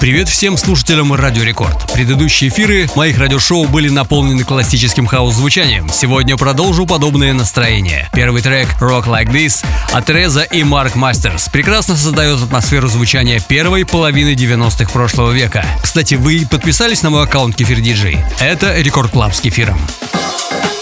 Привет всем слушателям Радио Рекорд. Предыдущие эфиры моих радиошоу были наполнены классическим хаус-звучанием. Сегодня продолжу подобное настроение. Первый трек Rock Like This от Тереза и Марк Мастерс прекрасно создает атмосферу звучания первой половины 90-х прошлого века. Кстати, вы подписались на мой аккаунт Kefir DJ? Это Record Club с кефиром. Рекорд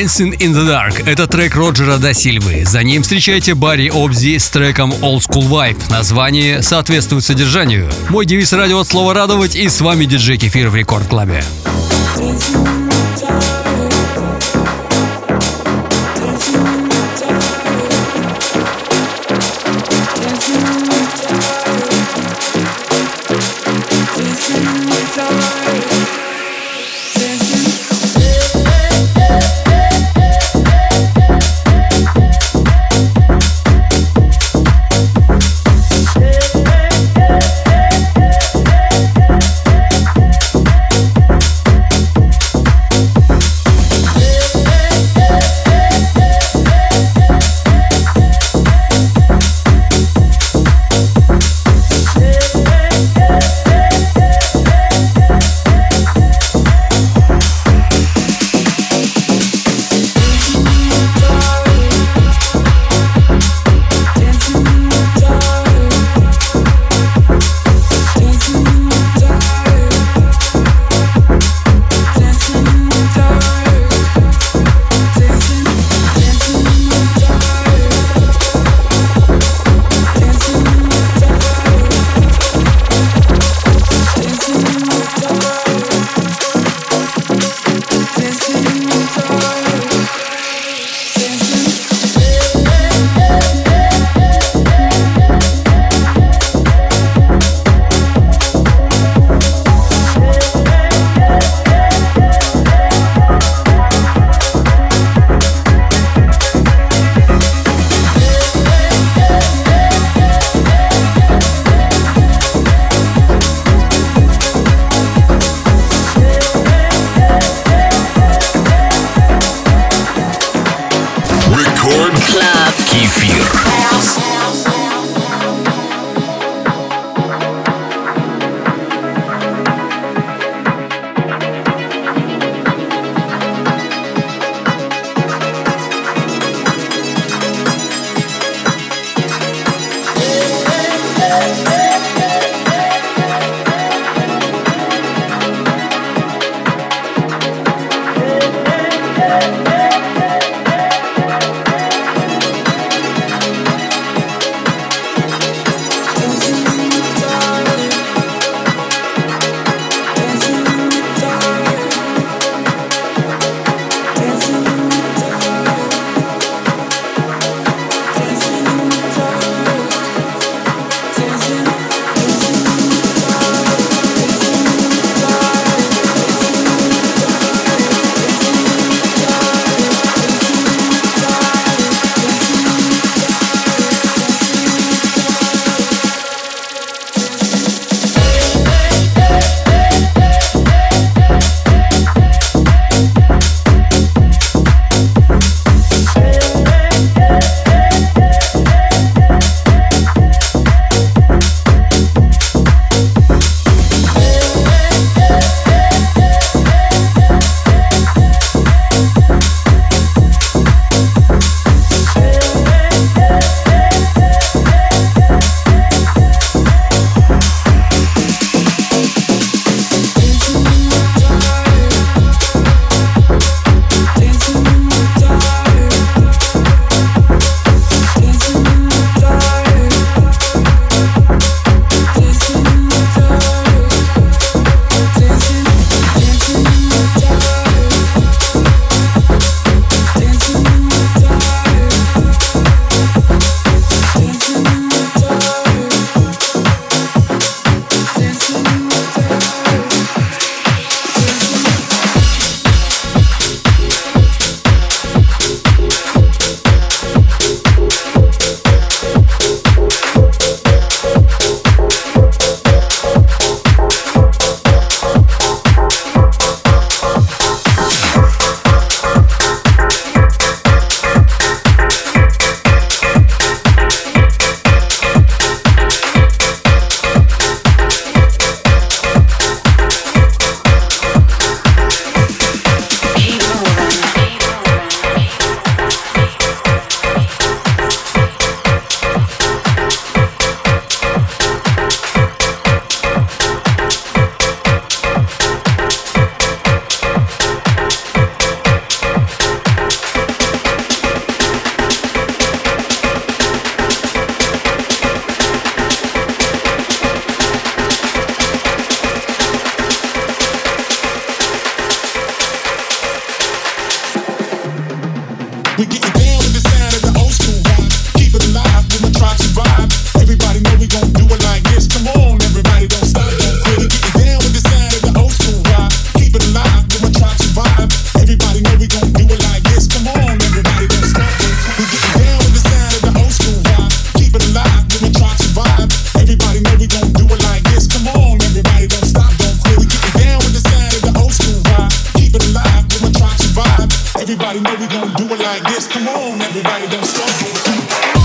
Dancing in the Dark – это трек Роджера да Сильвы. За ним встречайте Барри Обзи с треком Old School Vibe. Название соответствует содержанию. Мой девиз радио от слова «радовать» и с вами диджей Кефир в Рекорд Клабе. А we gon' do it like this. Come on, everybody, don't stop.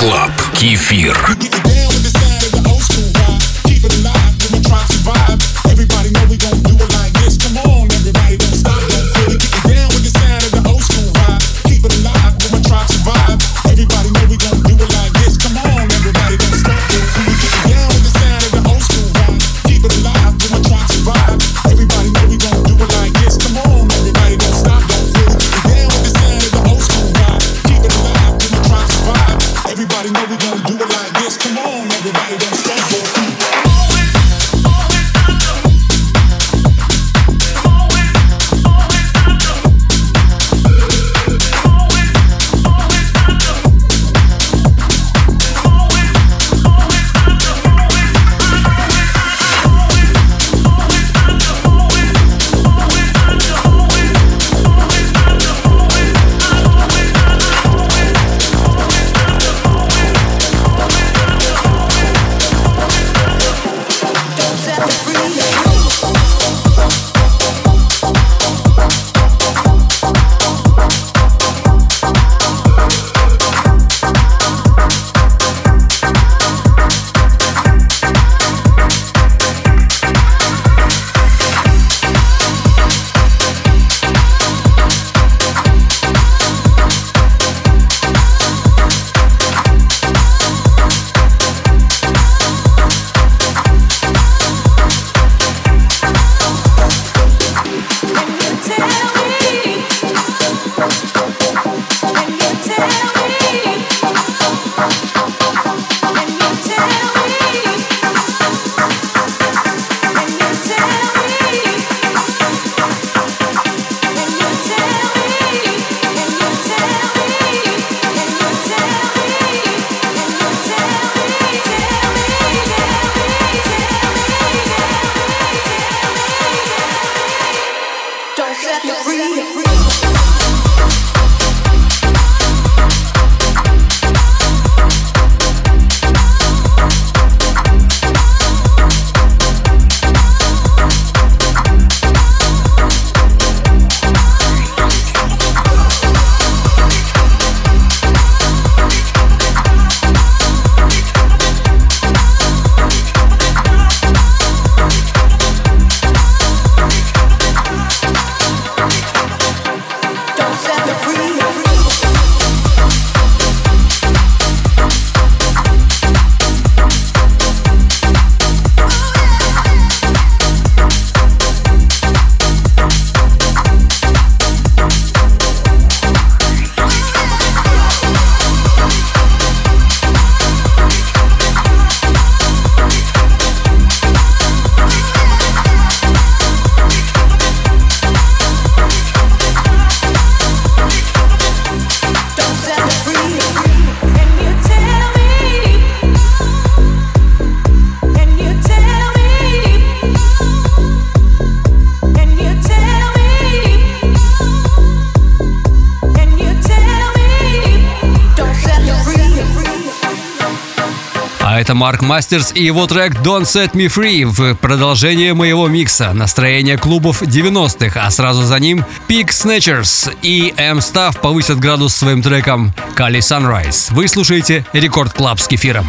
Клаб. Кефир. Это Марк Мастерс и его трек Don't Set Me Free в продолжение моего микса настроение клубов 90-х, а сразу за ним Peak Snatchers и M Staff повысят градус своим треком Kali Sunrise. Вы слушаете Record Club с Кефиром.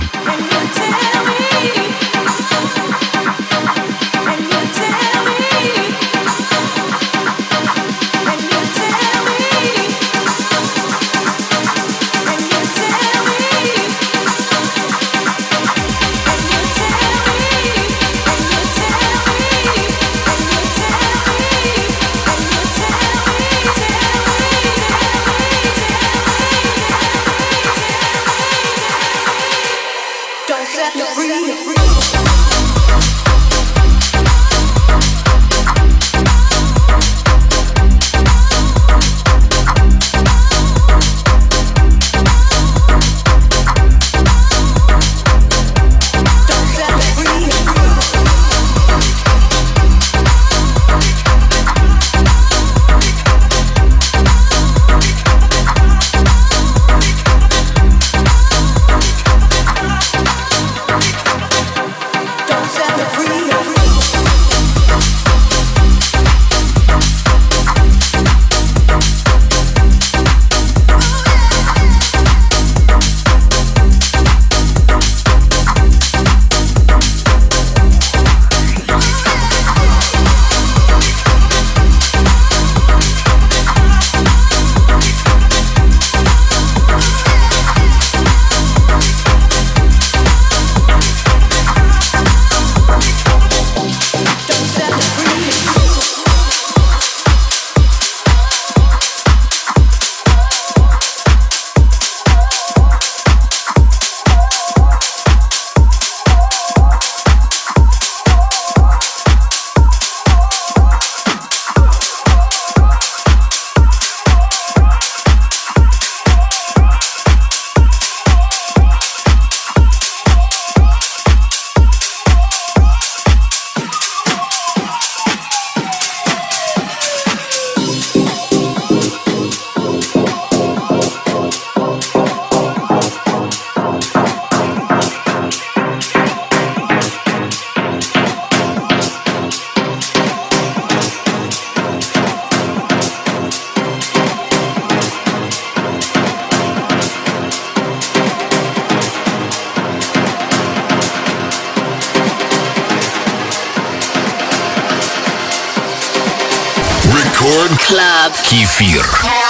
Club. Кефир.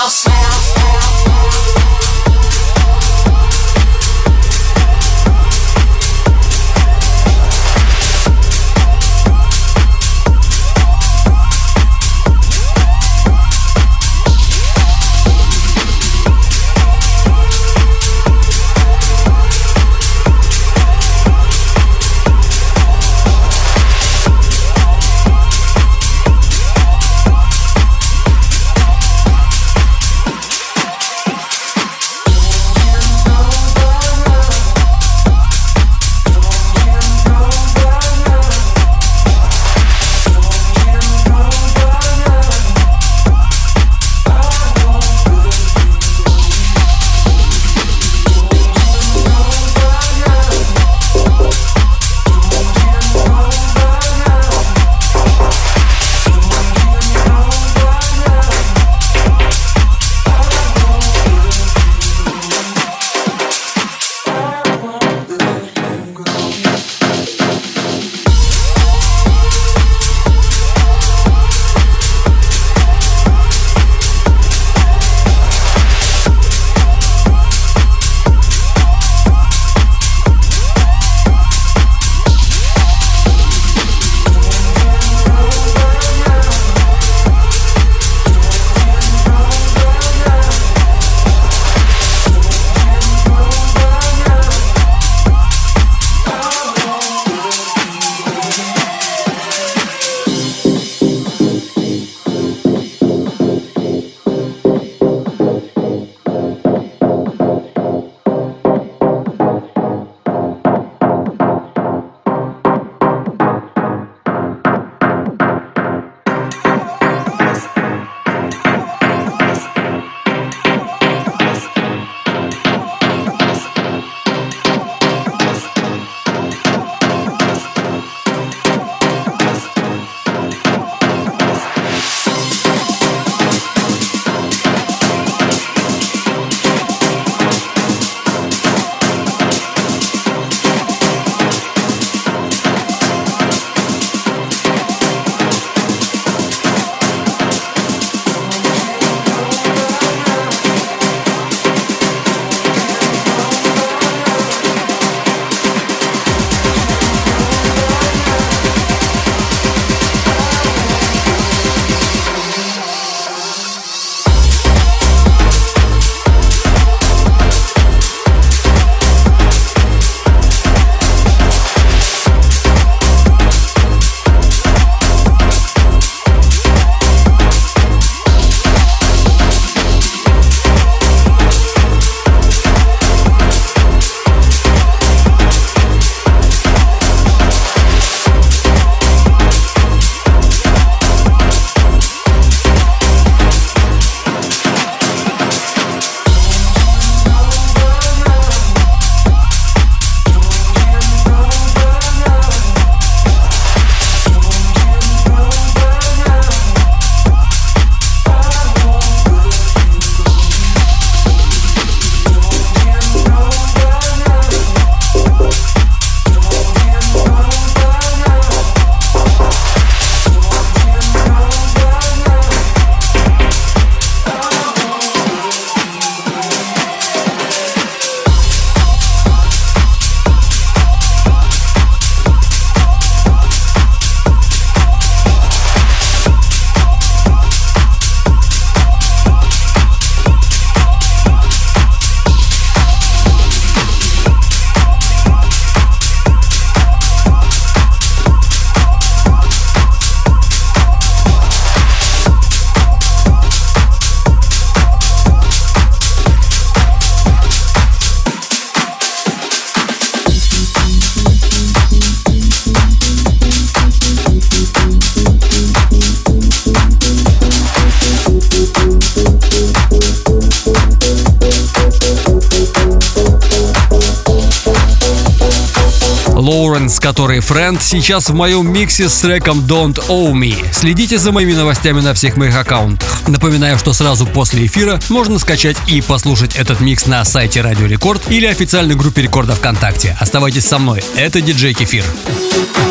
Который Френд, сейчас в моем миксе с треком Don't Owe Me. Следите за моими новостями на всех моих аккаунтах. Напоминаю, что сразу после эфира можно скачать и послушать этот микс на сайте Радио Рекорд или официальной группе Рекорда ВКонтакте. Оставайтесь со мной. Это диджей Кефир. Кефир.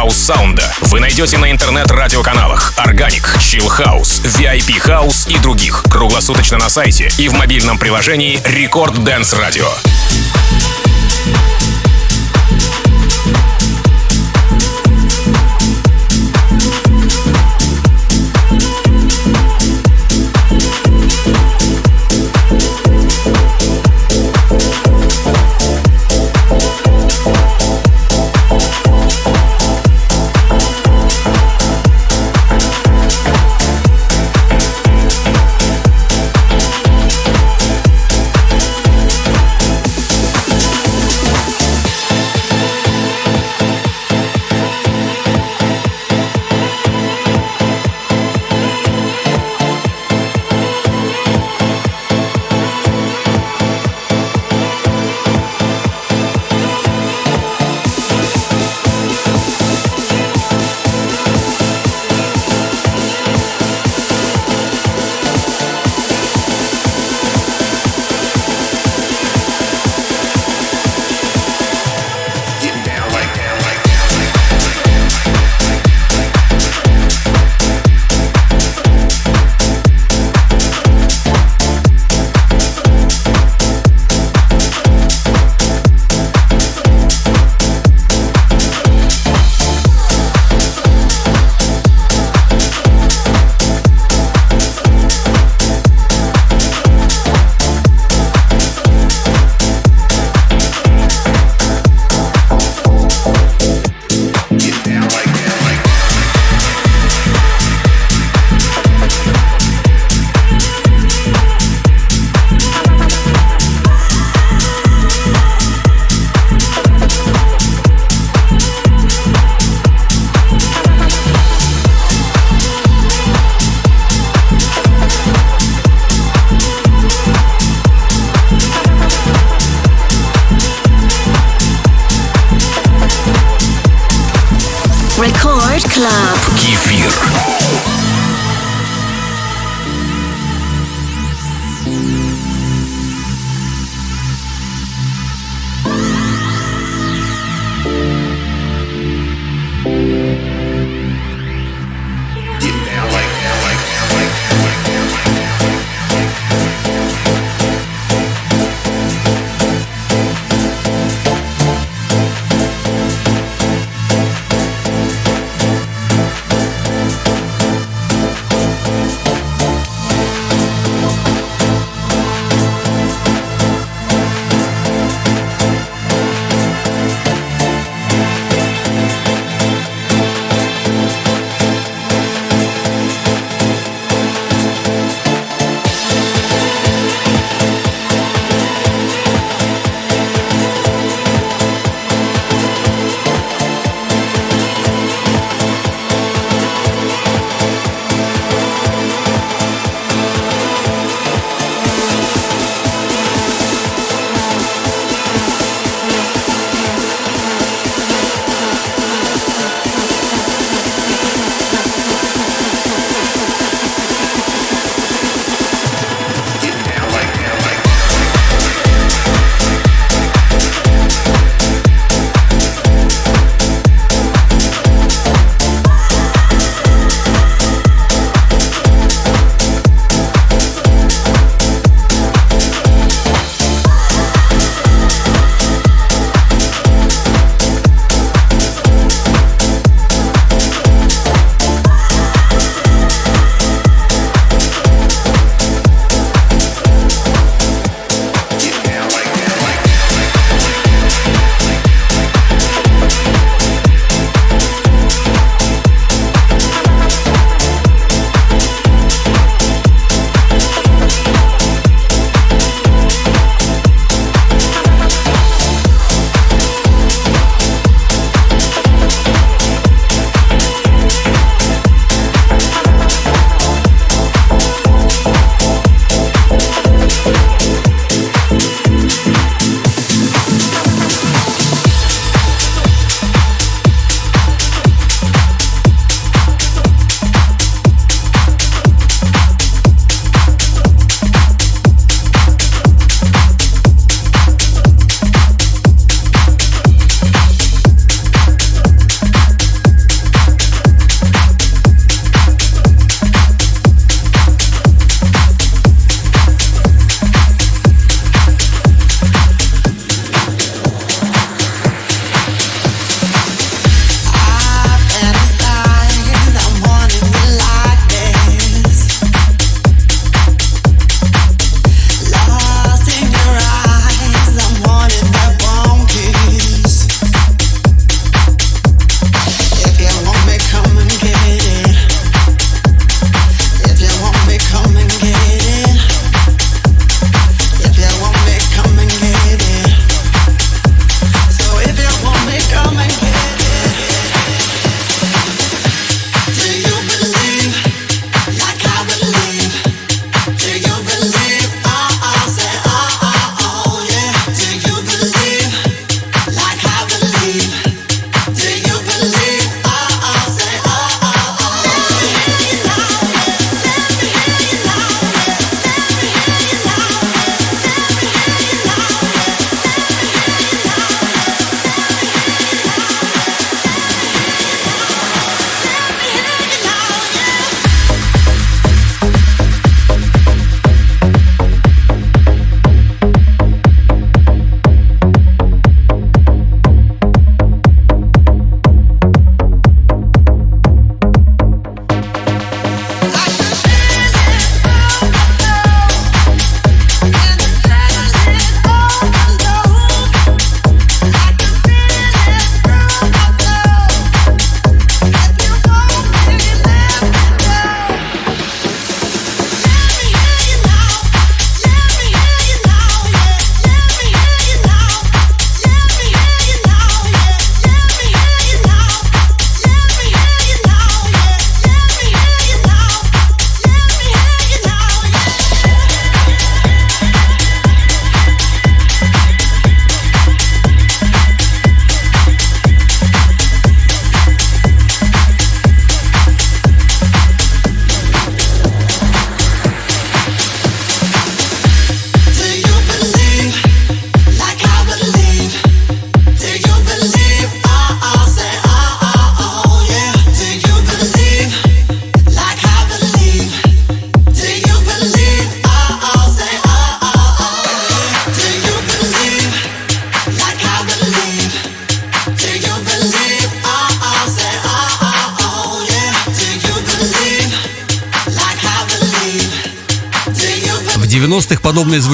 Хаус-саунда вы найдете на интернет-радиоканалах Organic, Chill House, VIP House и других круглосуточно на сайте и в мобильном приложении Record Dance Radio.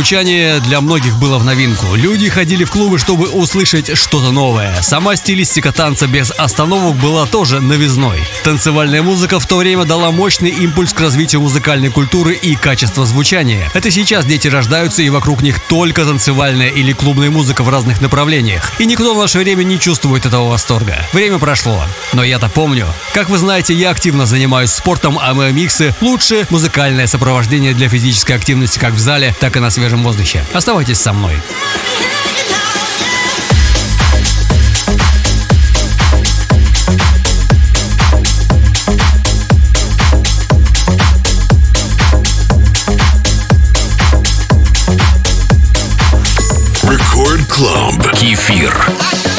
Звучание для многих было в новинку. Люди ходили в клубы, чтобы услышать что-то новое. Сама стилистика танца без остановок была тоже новизной. Танцевальная музыка в то время дала мощный импульс к развитию музыкальной культуры и качества звучания. Это сейчас дети рождаются и вокруг них только танцевальная или клубная музыка в разных направлениях. И никто в наше время не чувствует этого восторга. Время прошло. Но я-то помню. Как вы знаете, я активно занимаюсь спортом, а мои миксы – лучшее музыкальное сопровождение для физической активности как в зале, так и на свежем воздухе. Оставайтесь со мной. Record Club. Кефир. Эфир.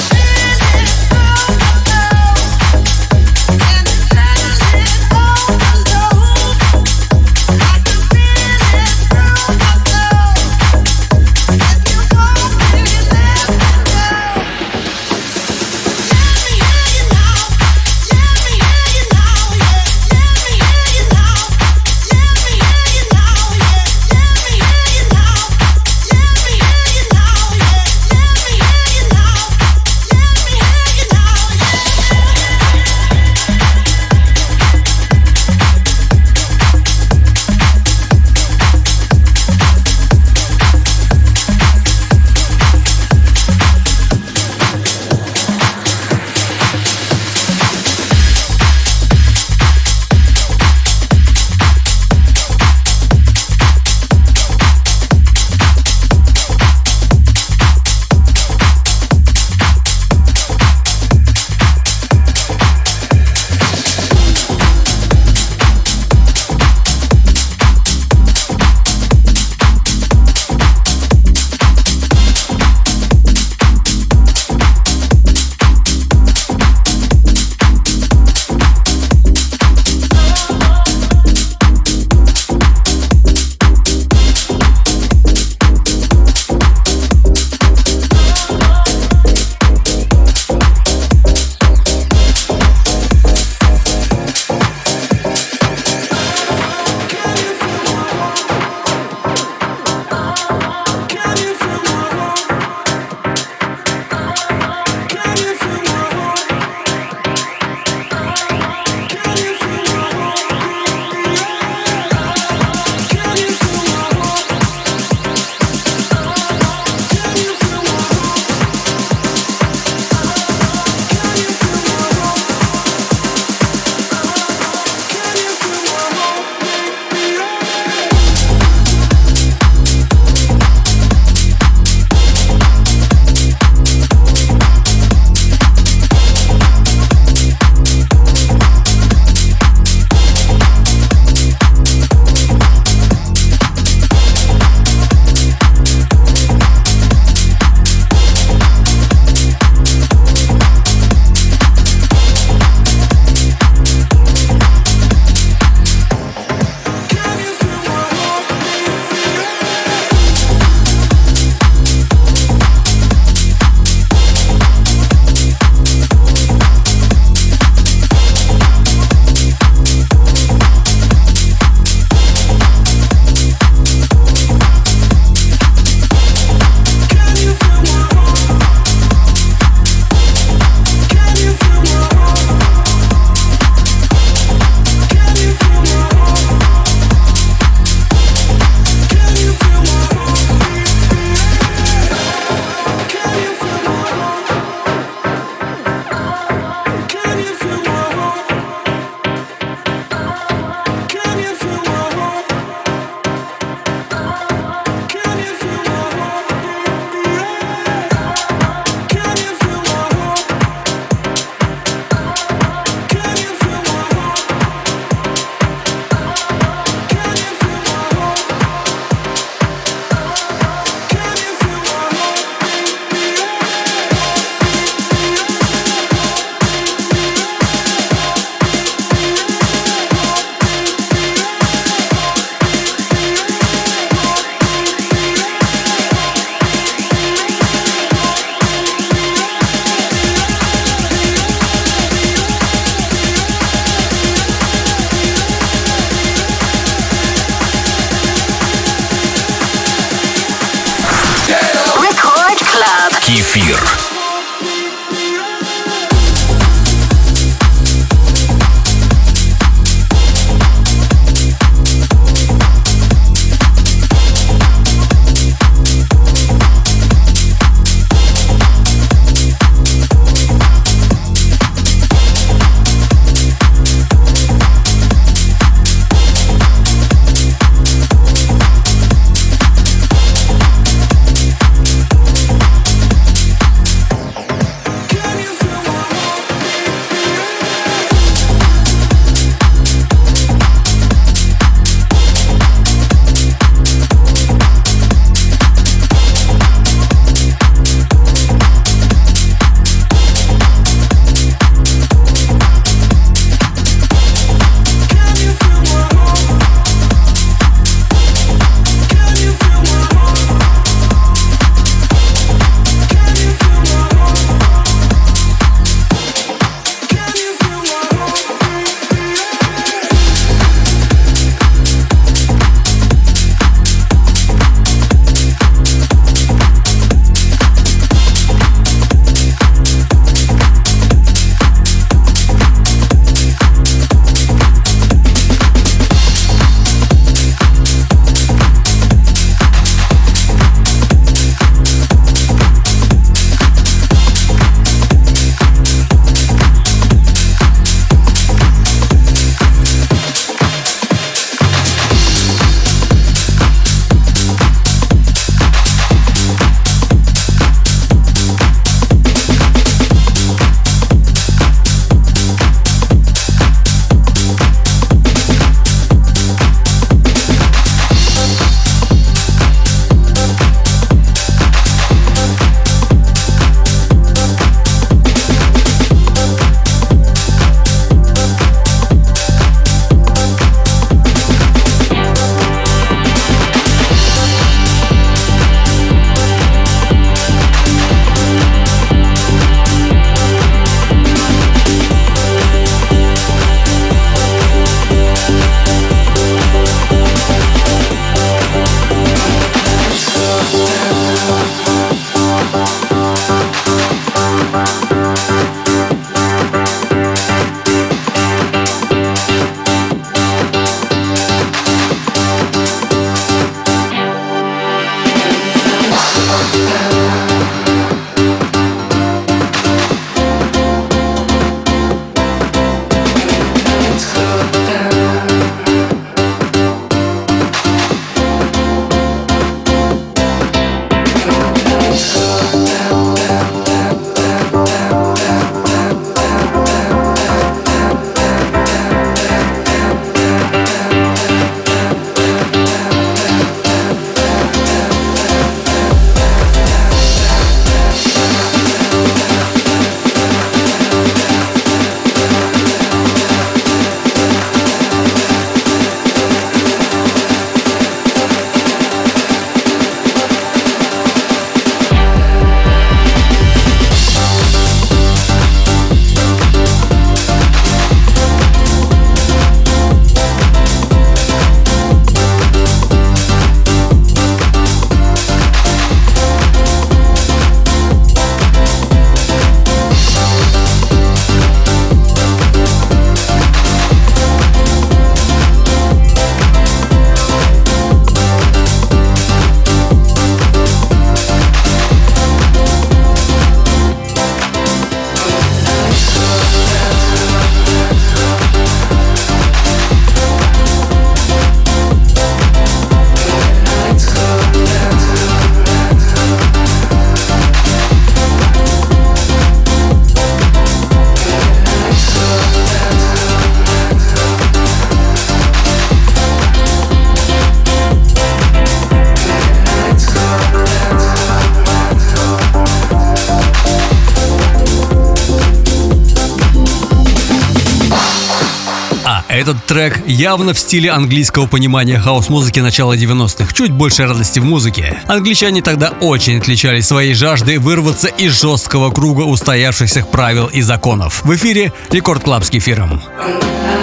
Трек явно в стиле английского понимания хаус-музыки начала 90-х, чуть больше радости в музыке. Англичане тогда очень отличались своей жаждой вырваться из жесткого круга устоявшихся правил и законов. В эфире Record Club с Кефиром.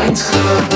Let's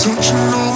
Don't you know?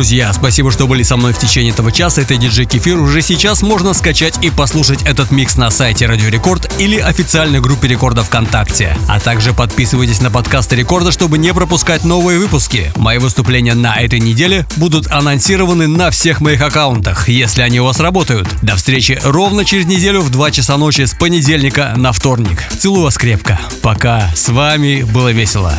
Друзья, спасибо, что были со мной в течение этого часа. Это диджей Кефир. Уже сейчас можно скачать и послушать этот микс на сайте Радио Рекорд или официальной группе Рекорда ВКонтакте. А также подписывайтесь на подкасты Рекорда, чтобы не пропускать новые выпуски. Мои выступления на этой неделе будут анонсированы на всех моих аккаунтах, если они у вас работают. До встречи ровно через неделю в 2 часа ночи с понедельника на вторник. Целую вас крепко. Пока. С вами было весело.